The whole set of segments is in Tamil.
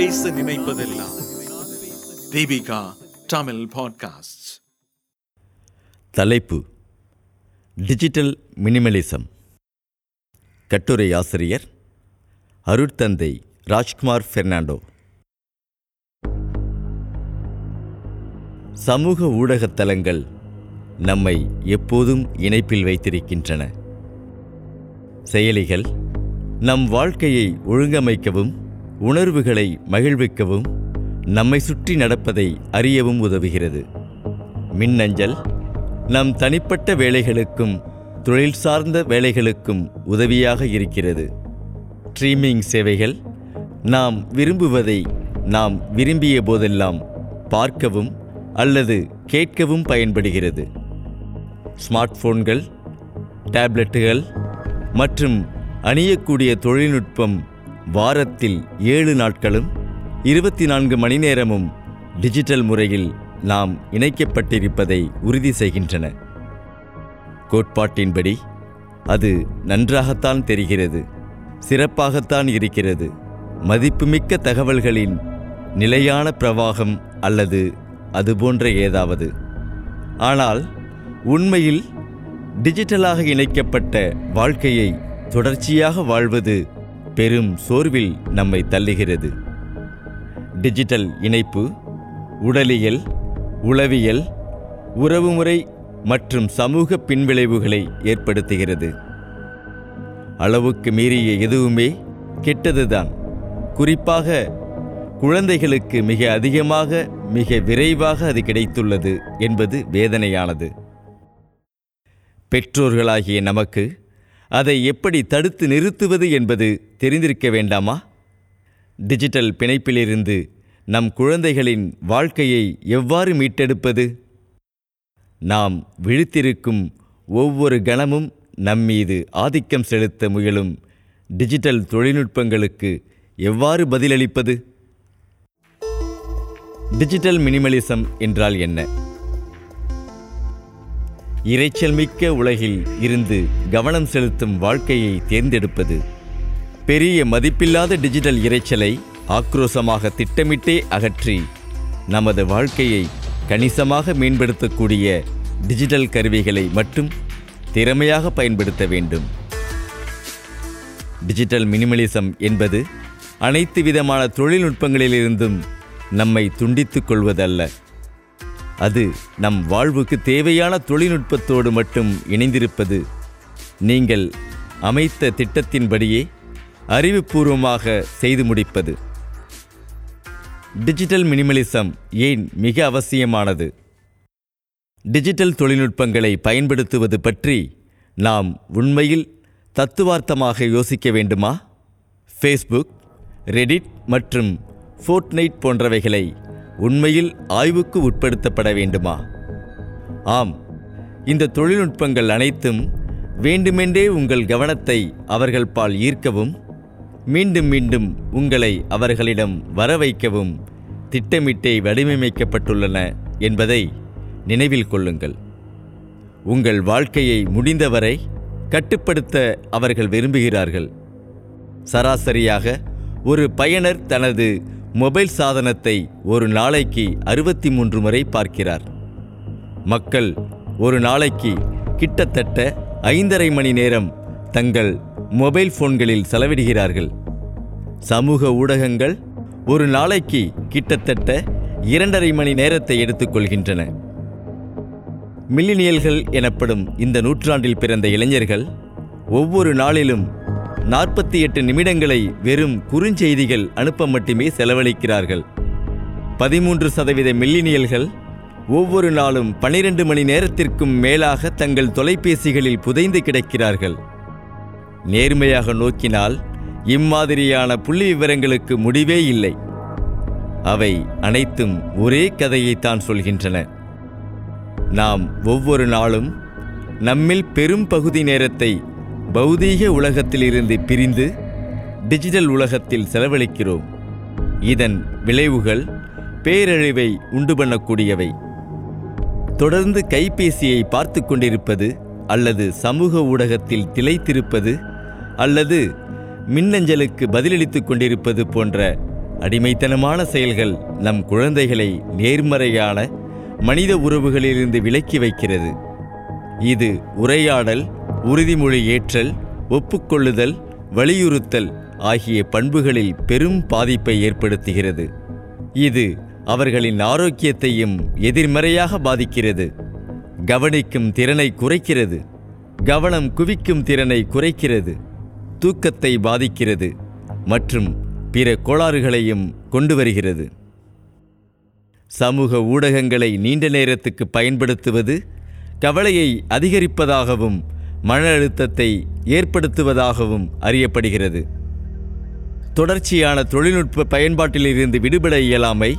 பேச நினைப்பதெல்லாம். தீபிகா தமிழ் பாட்காஸ்ட் தலைப்பு டிஜிட்டல் மினிமலிசம் கட்டுரை ஆசிரியர் அருட்தந்தை ராஜ்குமார் பெர்னாண்டோ. சமூக ஊடகத் தளங்கள் நம்மை எப்போதும் இணைப்பில் வைத்திருக்கின்றன. செயலிகள் நம் வாழ்க்கையை ஒழுங்கமைக்கவும் உணர்வுகளை மகிழ்விக்கவும் நம்மை சுற்றி நடப்பதை அறியவும் உதவுகிறது. மின்னஞ்சல் நம் தனிப்பட்ட வேலைகளுக்கும் தொழில் சார்ந்த வேலைகளுக்கும் உதவியாக இருக்கிறது. ஸ்ட்ரீமிங் சேவைகள் நாம் விரும்புவதை நாம் விரும்பிய போதெல்லாம் பார்க்கவும் அல்லது கேட்கவும் பயன்படுகிறது. ஸ்மார்ட் போன்கள் டேப்லெட்டுகள் மற்றும் அணியக்கூடிய தொழில்நுட்பம் வாரத்தில் ஏழு நாட்களும் இருபத்தி நான்கு மணி நேரமும் டிஜிட்டல் முறையில் நாம் இணைக்கப்பட்டிருப்பதை உறுதி செய்கின்றன. கோட்பாட்டின்படி அது நன்றாகத்தான் தெரிகிறது சிறப்பாகத்தான் இருக்கிறது. மதிப்புமிக்க தகவல்களின் நிலையான பிரவாகம் அல்லது அதுபோன்ற ஏதாவது. ஆனால் உண்மையில் டிஜிட்டலாக இணைக்கப்பட்ட வாழ்க்கையை தொடர்ச்சியாக வாழ்வது பெரும் சோர்வில் நம்மை தள்ளுகிறது. டிஜிட்டல் இணைப்பு உடலியல் உளவியல் உறவுமுறை மற்றும் சமூக பின்விளைவுகளை ஏற்படுத்துகிறது. அளவுக்கு மீறிய எதுவுமே கெட்டதுதான். குறிப்பாக குழந்தைகளுக்கு மிக அதிகமாக மிக விரைவாக அது கிடைத்துள்ளது என்பது வேதனையானது. பெற்றோர்களாகிய நமக்கு அதை எப்படி தடுத்து நிறுத்துவது என்பது தெரிந்திருக்க வேண்டாமா? டிஜிட்டல் பிணைப்பிலிருந்து நம் குழந்தைகளின் வாழ்க்கையை எவ்வாறு மீட்டெடுப்பது? நாம் விழித்திருக்கும் ஒவ்வொரு கணமும் நம்மீது ஆதிக்கம் செலுத்த முயலும் டிஜிட்டல் தொழில்நுட்பங்களுக்கு எவ்வாறு பதிலளிப்பது? டிஜிட்டல் மினிமலிசம் என்றால் என்ன? இரைச்சல் மிக்க உலகில் இருந்து கவனம் செலுத்தும் வாழ்க்கையை தேர்ந்தெடுப்பது. பெரிய மதிப்பில்லாத டிஜிட்டல் இரைச்சலை ஆக்ரோசமாக திட்டமிட்டே அகற்றி நமது வாழ்க்கையை கணிசமாக மேம்படுத்தக்கூடிய டிஜிட்டல் கருவிகளை மட்டும் திறமையாக பயன்படுத்த வேண்டும். டிஜிட்டல் மினிமலிசம் என்பது அனைத்து விதமான தொழில்நுட்பங்களிலிருந்தும் நம்மை துண்டித்துக் கொள்வதல்ல. அது நம் வாழ்வுக்கு தேவையான தொழில்நுட்பத்தோடு மட்டும் இணைந்திருப்பது. நீங்கள் அமைத்த திட்டத்தின்படியே அறிவுபூர்வமாக செய்து முடிப்பது. டிஜிட்டல் மினிமலிசம் ஏன் மிக அவசியமானது? டிஜிட்டல் தொழில்நுட்பங்களை பயன்படுத்துவது பற்றி நாம் உண்மையில் தத்துவார்த்தமாக யோசிக்க வேண்டுமா? ஃபேஸ்புக் ரெடிட் மற்றும் ஃபோர்ட்நைட் போன்றவைகளை உண்மையில் ஆய்வுக்கு உட்படுத்தப்பட வேண்டுமா? ஆம். இந்த தொழில்நுட்பங்கள் அனைத்தும் வேண்டுமென்றே உங்கள் கவனத்தை அவர்கள் பால் ஈர்க்கவும் மீண்டும் மீண்டும் உங்களை அவர்களிடம் வர வைக்கவும் திட்டமிட்டே வடிவமைக்கப்பட்டுள்ளன என்பதை நினைவில் கொள்ளுங்கள். உங்கள் வாழ்க்கையை முடிந்தவரை கட்டுப்படுத்த அவர்கள் விரும்புகிறார்கள். சராசரியாக ஒரு பயனர் தனது மொபைல் சாதனத்தை ஒரு நாளைக்கு அறுபத்தி மூன்று முறை பார்க்கிறார். மக்கள் ஒரு நாளைக்கு கிட்டத்தட்ட ஐந்தரை மணி நேரம் தங்கள் மொபைல் போன்களில் செலவிடுகிறார்கள். சமூக ஊடகங்கள் ஒரு நாளைக்கு கிட்டத்தட்ட இரண்டரை மணி நேரத்தை எடுத்துக்கொள்கின்றன மில்லினியல்கள் எனப்படும் இந்த நூற்றாண்டில் பிறந்த இளைஞர்கள் ஒவ்வொரு நாளிலும் நாற்பத்தி எட்டு நிமிடங்களை வெறும் குறுஞ்செய்திகள் அனுப்ப மட்டுமே செலவழிக்கிறார்கள். பதிமூன்று சதவீத மில்லினியல்கள் ஒவ்வொரு நாளும் பனிரெண்டு மணி நேரத்திற்கும் மேலாக தங்கள் தொலைபேசிகளில் புதைந்து கிடக்கிறார்கள். நேர்மையாக நோக்கினால் இம்மாதிரியான புள்ளி விவரங்களுக்கு முடிவே இல்லை. அவை அனைத்தும் ஒரே கதையைத்தான் சொல்கின்றன. நாம் ஒவ்வொரு நாளும் நம்மில் பெரும் பகுதி நேரத்தை பௌதீக உலகத்திலிருந்து பிரிந்து டிஜிட்டல் உலகத்தில் செலவழிக்கிறோம். இதன் விளைவுகள் பேரழிவை உண்டு பண்ணக்கூடியவை. தொடர்ந்து கைபேசியை பார்த்து கொண்டிருப்பது அல்லது சமூக ஊடகத்தில் திளைத்திருப்பது அல்லது மின்னஞ்சலுக்கு பதிலளித்துக் கொண்டிருப்பது போன்ற அடிமைத்தனமான செயல்கள் நம் குழந்தைகளை நேர்மறையான மனித உறவுகளிலிருந்து விலக்கி வைக்கிறது. இது உரையாடல் உறுதிமொழி ஏற்றல் ஒப்புக்கொள்ளுதல் வலியுறுத்தல் ஆகிய பண்புகளில் பெரும் பாதிப்பை ஏற்படுத்துகிறது. இது அவர்களின் ஆரோக்கியத்தையும் எதிர்மறையாக பாதிக்கிறது. கவனிக்கும் திறனை குறைக்கிறது. கவனம் குவிக்கும் திறனை குறைக்கிறது. தூக்கத்தை பாதிக்கிறது மற்றும் பிற கோளாறுகளையும் கொண்டு வருகிறது. சமூக ஊடகங்களை நீண்ட நேரத்துக்கு பயன்படுத்துவது கவலையை அதிகரிப்பதாகவும் மன அழுத்தத்தை ஏற்படுத்துவதாகவும் அறியப்படுகிறது. தொடர்ச்சியான தொழில்நுட்ப பயன்பாட்டிலிருந்து விடுபட இயலாமை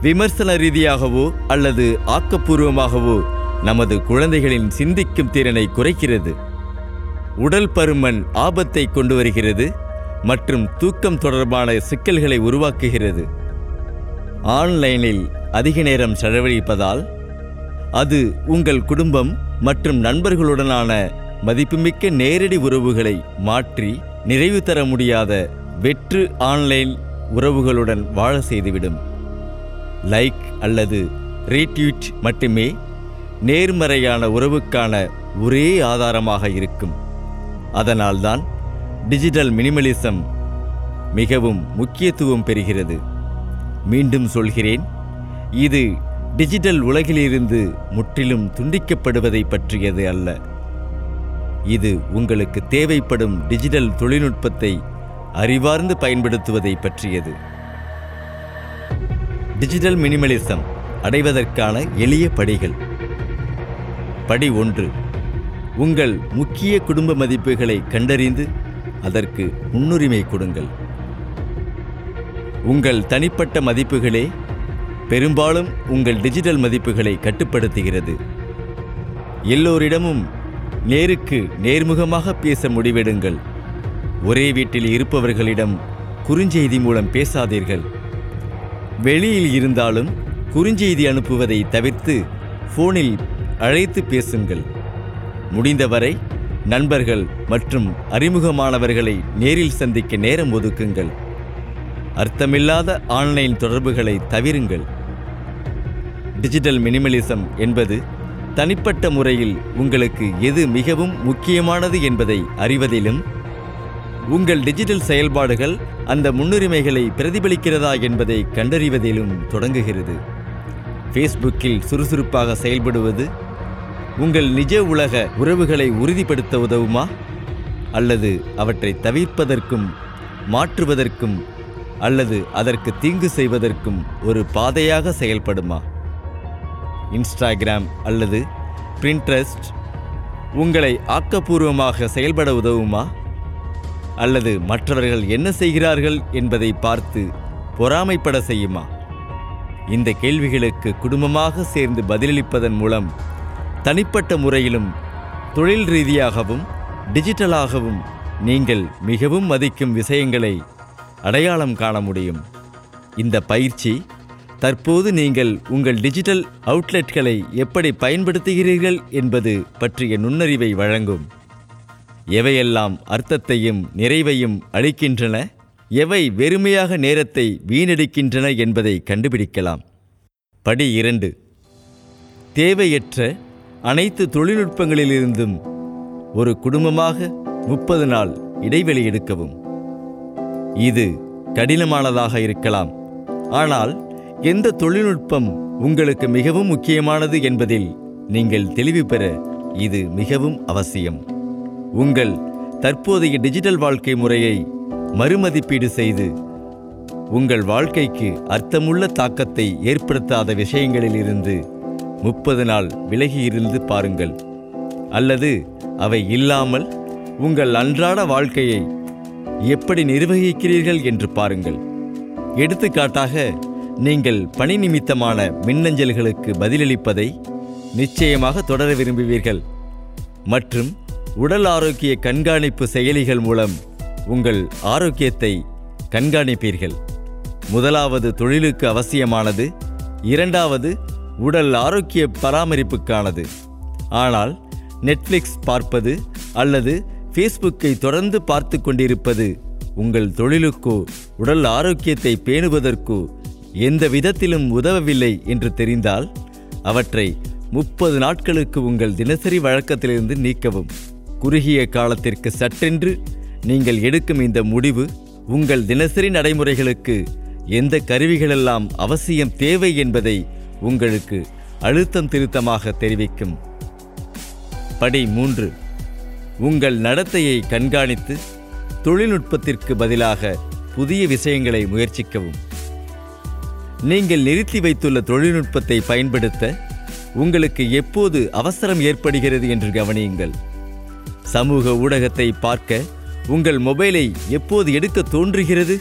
விமர்சன ரீதியாகவோ அல்லது ஆக்கப்பூர்வமாகவோ நமது குழந்தைகளின் சிந்திக்கும் திறனை குறைக்கிறது. உடல் பருமன் ஆபத்தை கொண்டு வருகிறது மற்றும் தூக்கம் தொடர்பான சிக்கல்களை உருவாக்குகிறது. ஆன்லைனில் அதிக நேரம் செலவழிப்பதால் அது உங்கள் குடும்பம் மற்றும் நண்பர்களுடனான மதிப்புமிக்க நேரடி உறவுகளை மாற்றி நிறைவு தர முடியாத வெற்று ஆன்லைன் உறவுகளுடன் வாழ செய்துவிடும். லைக் அல்லது ரீட்வீட் மட்டுமே நேர்மறையான உறவுக்கான ஒரே ஆதாரமாக இருக்கும். அதனால்தான் டிஜிட்டல் மினிமலிசம் மிகவும் முக்கியத்துவம் பெறுகிறது. மீண்டும் சொல்கிறேன் இது டிஜிட்டல் உலகிலிருந்து முற்றிலும் துண்டிக்கப்படுவதை பற்றியது அல்ல. இது உங்களுக்கு தேவைப்படும் டிஜிட்டல் தொழில்நுட்பத்தை அறிவார்ந்து பயன்படுத்துவதை பற்றியது. டிஜிட்டல் மினிமலிசம் அடைவதற்கான எளிய படிகள். படி ஒன்று. உங்கள் முக்கிய குடும்ப மதிப்புகளை கண்டறிந்து அதற்கு முன்னுரிமை கொடுங்கள். உங்கள் தனிப்பட்ட மதிப்புகளே பெரும்பாலும் உங்கள் டிஜிட்டல் மதிப்புகளை கட்டுப்படுத்துகிறது. எல்லோரிடமும் நேருக்கு நேர்முகமாக பேச முடிவெடுங்கள். ஒரே வீட்டில் இருப்பவர்களிடம் குறுஞ்செய்தி மூலம் பேசாதீர்கள். வெளியில் இருந்தாலும் குறுஞ்செய்தி அனுப்புவதை தவிர்த்து ஃபோனில் அழைத்து பேசுங்கள். முடிந்தவரை நண்பர்கள் மற்றும் அறிமுகமானவர்களை நேரில் சந்திக்க நேரம் ஒதுக்குங்கள். அர்த்தமில்லாத ஆன்லைன் தொடர்புகளை தவிருங்கள். டிஜிட்டல் மினிமலிசம் என்பது தனிப்பட்ட முறையில் உங்களுக்கு எது மிகவும் முக்கியமானது என்பதை அறிவதிலும் உங்கள் டிஜிட்டல் செயல்பாடுகள் அந்த முன்னுரிமைகளை பிரதிபலிக்கிறதா என்பதை கண்டறிவதிலும் தொடங்குகிறது. ஃபேஸ்புக்கில் சுறுசுறுப்பாக செயல்படுவது உங்கள் நிஜ உலக உறவுகளை உறுதிப்படுத்த உதவுமா? அல்லது அவற்றை தவிர்ப்பதற்கும் மாற்றுவதற்கும் அல்லது அதற்கு தீங்கு செய்வதற்கும் ஒரு பாதையாக செயல்படுமா? இன்ஸ்டாகிராம் அல்லது பிரிண்ட்ரஸ்ட் உங்களை ஆக்கப்பூர்வமாக செயல்பட உதவுமா? அல்லது மற்றவர்கள் என்ன செய்கிறார்கள் என்பதை பார்த்து பொறாமைப்பட செய்யுமா? இந்த கேள்விகளுக்கு குடும்பமாக சேர்ந்து பதிலளிப்பதன் மூலம் தனிப்பட்ட முறையிலும் தொழில் ரீதியாகவும் டிஜிட்டலாகவும் நீங்கள் மிகவும் மதிக்கும் விஷயங்களை அடையாளம் காண முடியும். இந்த பயிற்சி தற்போது நீங்கள் உங்கள் டிஜிட்டல் அவுட்லெட்களை எப்படி பயன்படுத்துகிறீர்கள் என்பது பற்றிய நுண்ணறிவை வழங்கும். எவையெல்லாம் அர்த்தத்தையும் நிறைவையும் அளிக்கின்றன எவை வெறுமையாக நேரத்தை வீணடிக்கின்றன என்பதை கண்டுபிடிக்கலாம். படி இரண்டு. தேவையற்ற அனைத்து தொழில்நுட்பங்களிலிருந்தும் ஒரு குடும்பமாக முப்பது நாள் இடைவெளி எடுக்கவும். இது கடினமானதாக இருக்கலாம். ஆனால் எந்த தொழில்நுட்பம் உங்களுக்கு மிகவும் முக்கியமானது என்பதில் நீங்கள் தெளிவு பெற இது மிகவும் அவசியம். உங்கள் தற்போதைய டிஜிட்டல் வாழ்க்கை முறையை மறுமதிப்பீடு செய்து உங்கள் வாழ்க்கைக்கு அர்த்தமுள்ள தாக்கத்தை ஏற்படுத்தாத விஷயங்களிலிருந்து முப்பது நாள் விலகியிருந்து பாருங்கள். அல்லது அவை இல்லாமல் உங்கள் அன்றாட வாழ்க்கையை எப்படி நிர்வகிக்கிறீர்கள் என்று பாருங்கள். எடுத்துக்காட்டாக நீங்கள் பணி நிமித்தமான மின்னஞ்சல்களுக்கு பதிலளிப்பதை நிச்சயமாக தொடர விரும்புவீர்கள். மற்றும் உடல் ஆரோக்கிய கண்காணிப்பு செயலிகள் மூலம் உங்கள் ஆரோக்கியத்தை கண்காணிப்பீர்கள். முதலாவது தொழிலுக்கு அவசியமானது இரண்டாவது உடல் ஆரோக்கிய பராமரிப்புக்கானது. ஆனால் நெட்ஃப்ளிக்ஸ் பார்ப்பது அல்லது ஃபேஸ்புக்கை தொடர்ந்து பார்த்து கொண்டிருப்பது உங்கள் தொழிலுக்கோ உடல் ஆரோக்கியத்தை பேணுவதற்கோ எந்த விதத்திலும் உதவவில்லை என்று தெரிந்தால் அவற்றை முப்பது நாட்களுக்கு உங்கள் தினசரி வழக்கத்திலிருந்து நீக்கவும். குறுகிய காலத்திற்கு சற்றென்று நீங்கள் எடுக்கும் இந்த முடிவு உங்கள் தினசரி நடைமுறைகளுக்கு எந்த கருவிகளெல்லாம் அவசியம் தேவை என்பதை உங்களுக்கு அழுத்தம் திருத்தமாக தெரிவிக்கும். படி மூன்று. உங்கள் நடத்தையை கண்காணித்து தொழில்நுட்பத்திற்கு பதிலாக புதிய விஷயங்களை முயற்சிக்கவும். நீங்கள் நிறுத்தி வைத்துள்ள தொழில்நுட்பத்தை பயன்படுத்த உங்களுக்கு எப்போது அவசரம் ஏற்படுகிறது என்று கவனியுங்கள். சமூக ஊடகத்தை பார்க்க உங்கள் மொபைலை எப்போது எடுக்க தோன்றுகிறது?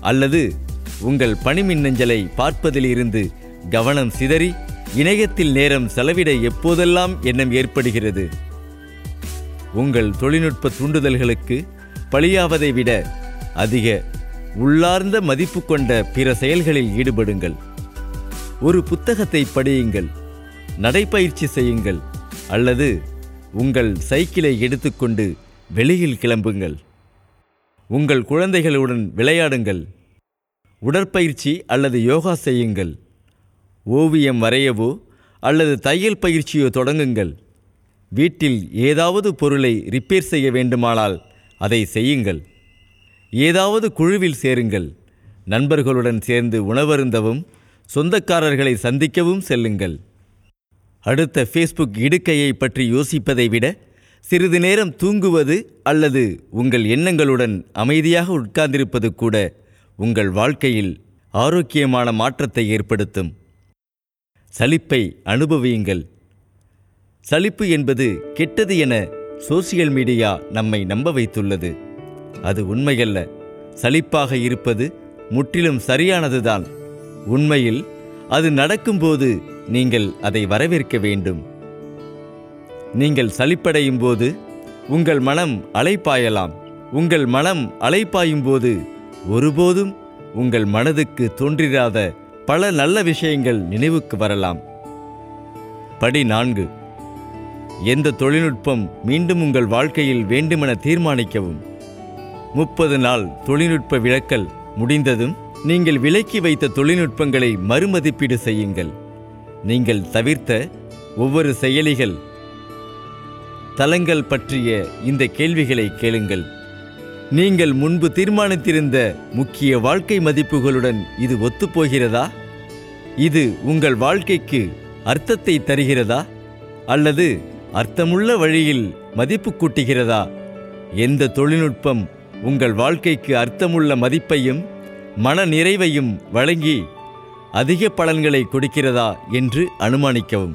அல்லது உங்கள் பணி மின்னஞ்சலை பார்ப்பதிலிருந்து கவனம் சிதறி இணையத்தில் நேரம் செலவிட எப்போதெல்லாம் எண்ணம் ஏற்படுகிறது? உங்கள் தொழில்நுட்ப தூண்டுதல்களுக்கு பலியாவதை விட அதிக உள்ளார்ந்த மதிப்பு கொண்ட பிற செயல்களில் ஈடுபடுங்கள். ஒரு புத்தகத்தை படியுங்கள். நடைப்பயிற்சி செய்யுங்கள். அல்லது உங்கள் சைக்கிளை எடுத்துக்கொண்டு வெளியில் கிளம்புங்கள். உங்கள் குழந்தைகளுடன் விளையாடுங்கள். உடற்பயிற்சி அல்லது யோகா செய்யுங்கள். ஓவியம் வரையவோ அல்லது தையல் பயிற்சியோ தொடங்குங்கள். வீட்டில் ஏதாவது பொருளை ரிப்பேர் செய்ய வேண்டுமானால் அதை செய்யுங்கள். ஏதாவது குழுவில் சேருங்கள். நண்பர்களுடன் சேர்ந்து உணவருந்தவும் சொந்தக்காரர்களை சந்திக்கவும் செல்லுங்கள். அடுத்த ஃபேஸ்புக் இடுக்கையை பற்றி யோசிப்பதை விட சிறிது நேரம் தூங்குவது அல்லது உங்கள் எண்ணங்களுடன் அமைதியாக உட்கார்ந்திருப்பது கூட உங்கள் வாழ்க்கையில் ஆரோக்கியமான மாற்றத்தை ஏற்படுத்தும். சலிப்பை அனுபவியுங்கள். சலிப்பு என்பது கெட்டது என சோசியல் மீடியா நம்மை நம்ப வைத்துள்ளது. அது உண்மையல்ல. சலிப்பாக இருப்பது முற்றிலும் சரியானதுதான். உண்மையில் அது நடக்கும்போது நீங்கள் அதை வரவேற்க வேண்டும். நீங்கள் சலிப்படையும் போது உங்கள் மனம் அலைப்பாயலாம். உங்கள் மனம் அலைப்பாயும் போது ஒருபோதும் உங்கள் மனதுக்கு தோன்றிராத பல நல்ல விஷயங்கள் நினைவுக்கு வரலாம். படி நான்கு. எந்த தொழில்நுட்பம் மீண்டும் உங்கள் வாழ்க்கையில் வேண்டுமென தீர்மானிக்கவும். முப்பது நாள் தொழில்நுட்ப விளக்கல் முடிந்ததும் நீங்கள் விலக்கி வைத்த தொழில்நுட்பங்களை மறுமதிப்பீடு செய்யுங்கள். நீங்கள் தவிர்த்த ஒவ்வொரு செயலிகள் தலங்கள் பற்றிய இந்த கேள்விகளை கேளுங்கள். நீங்கள் முன்பு தீர்மானித்திருந்த முக்கிய வாழ்க்கை மதிப்புகளுடன் இது ஒத்துப்போகிறதா? இது உங்கள் வாழ்க்கைக்கு அர்த்தத்தை தருகிறதா? அல்லது அர்த்தமுள்ள வழியில் மதிப்பு கூட்டுகிறதா? எந்த தொழில்நுட்பம் உங்கள் வாழ்க்கைக்கு அர்த்தமுள்ள மதிப்பையும் மன நிறைவையும் வழங்கி அதிக பலன்களை கொடுக்கிறதா என்று அனுமானிக்கவும்.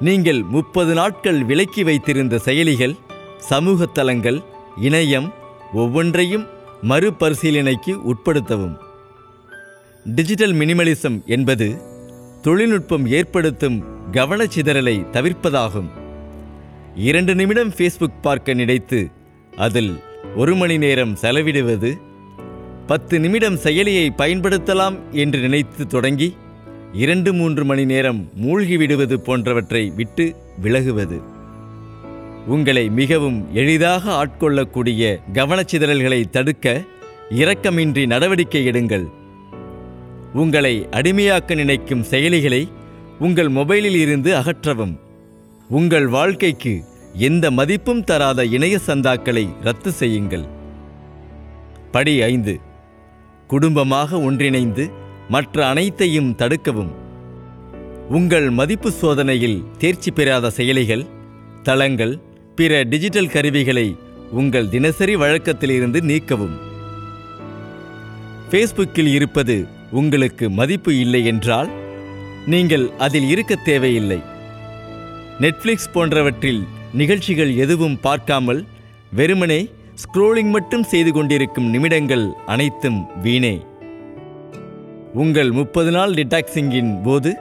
நீங்கள் முப்பது நாட்கள் விலக்கி வைத்திருந்த செயலிகள் சமூக தளங்கள் இணையம் ஒவ்வொன்றையும் மறுபரிசீலனைக்கு உட்படுத்தவும். டிஜிட்டல் மினிமலிசம் என்பது தொழில்நுட்பம் ஏற்படுத்தும் கவனச்சிதறலை தவிர்ப்பதாகும். இரண்டு நிமிடம் ஃபேஸ்புக் பார்க்க நினைத்து அதில் ஒரு மணி நேரம் செலவிடுவது பத்து நிமிடம் செயலியை பயன்படுத்தலாம் என்று நினைத்து தொடங்கி இரண்டு மூன்று மணி நேரம் மூழ்கிவிடுவது போன்றவற்றை விட்டு விலகுவது. உங்களை மிகவும் எளிதாக ஆட்கொள்ளக்கூடிய கவனச்சிதறல்களை தடுக்க இரக்கமின்றி நடவடிக்கை எடுங்கள். உங்களை அடிமையாக்க நினைக்கும் செயலிகளை உங்கள் மொபைலில் இருந்து அகற்றவும். உங்கள் வாழ்க்கைக்கு எந்த மதிப்பும் தராத இணைய சந்தாக்களை ரத்து செய்யுங்கள். படி ஐந்து. குடும்பமாக ஒன்றிணைந்து மற்ற அனைத்தையும் தடுக்கவும். உங்கள் மதிப்பு சோதனையில் தேர்ச்சி பெறாத செயலிகள் தளங்கள் பிற டிஜிட்டல் கருவிகளை உங்கள் தினசரி வழக்கத்திலிருந்து நீக்கவும். ஃபேஸ்புக்கில் இருப்பது உங்களுக்கு மதிப்பு இல்லை என்றால் நீங்கள் அதில் இருக்க தேவையில்லை. நெட்ஃப்ளிக்ஸ் போன்றவற்றில் நிகழ்ச்சிகள் எதுவும் பார்க்காமல் வெறுமனே ஸ்க்ரோலிங் மட்டும் செய்து கொண்டிருக்கும் நிமிடங்கள் அனைத்தும் வீணே. உங்கள் முப்பது நாள் டிடாக்சிங்கின் போது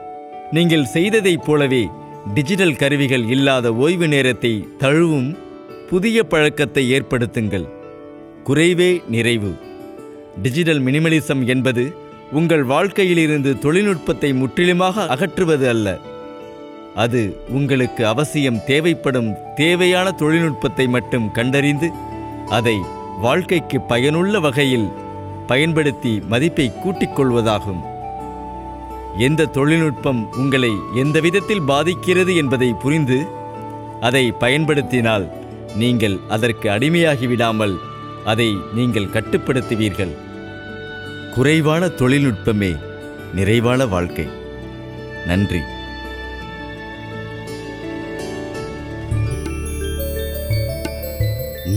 நீங்கள் செய்ததைப் போலவே டிஜிட்டல் கருவிகள் இல்லாத ஓய்வு நேரத்தை தழுவும் புதிய பழக்கத்தை ஏற்படுத்துங்கள். குறைவே நிறைவு. டிஜிட்டல் மினிமலிசம் என்பது உங்கள் வாழ்க்கையிலிருந்து தொழில்நுட்பத்தை முற்றிலுமாக அகற்றுவது அல்ல. அது உங்களுக்கு அவசியம் தேவைப்படும் தேவையான தொழில்நுட்பத்தை மட்டும் கண்டறிந்து அதை வாழ்க்கைக்கு பயனுள்ள வகையில் பயன்படுத்தி மதிப்பை கூட்டிக் கொள்வதாகும். எந்த தொழில்நுட்பம் உங்களை எந்த விதத்தில் பாதிக்கிறது என்பதை புரிந்து அதை பயன்படுத்தினால் நீங்கள் அதற்கு அடிமையாகிவிடாமல் அதை நீங்கள் கட்டுப்படுத்துவீர்கள். குறைவான தொழில்நுட்பமே நிறைவான வாழ்க்கை. நன்றி.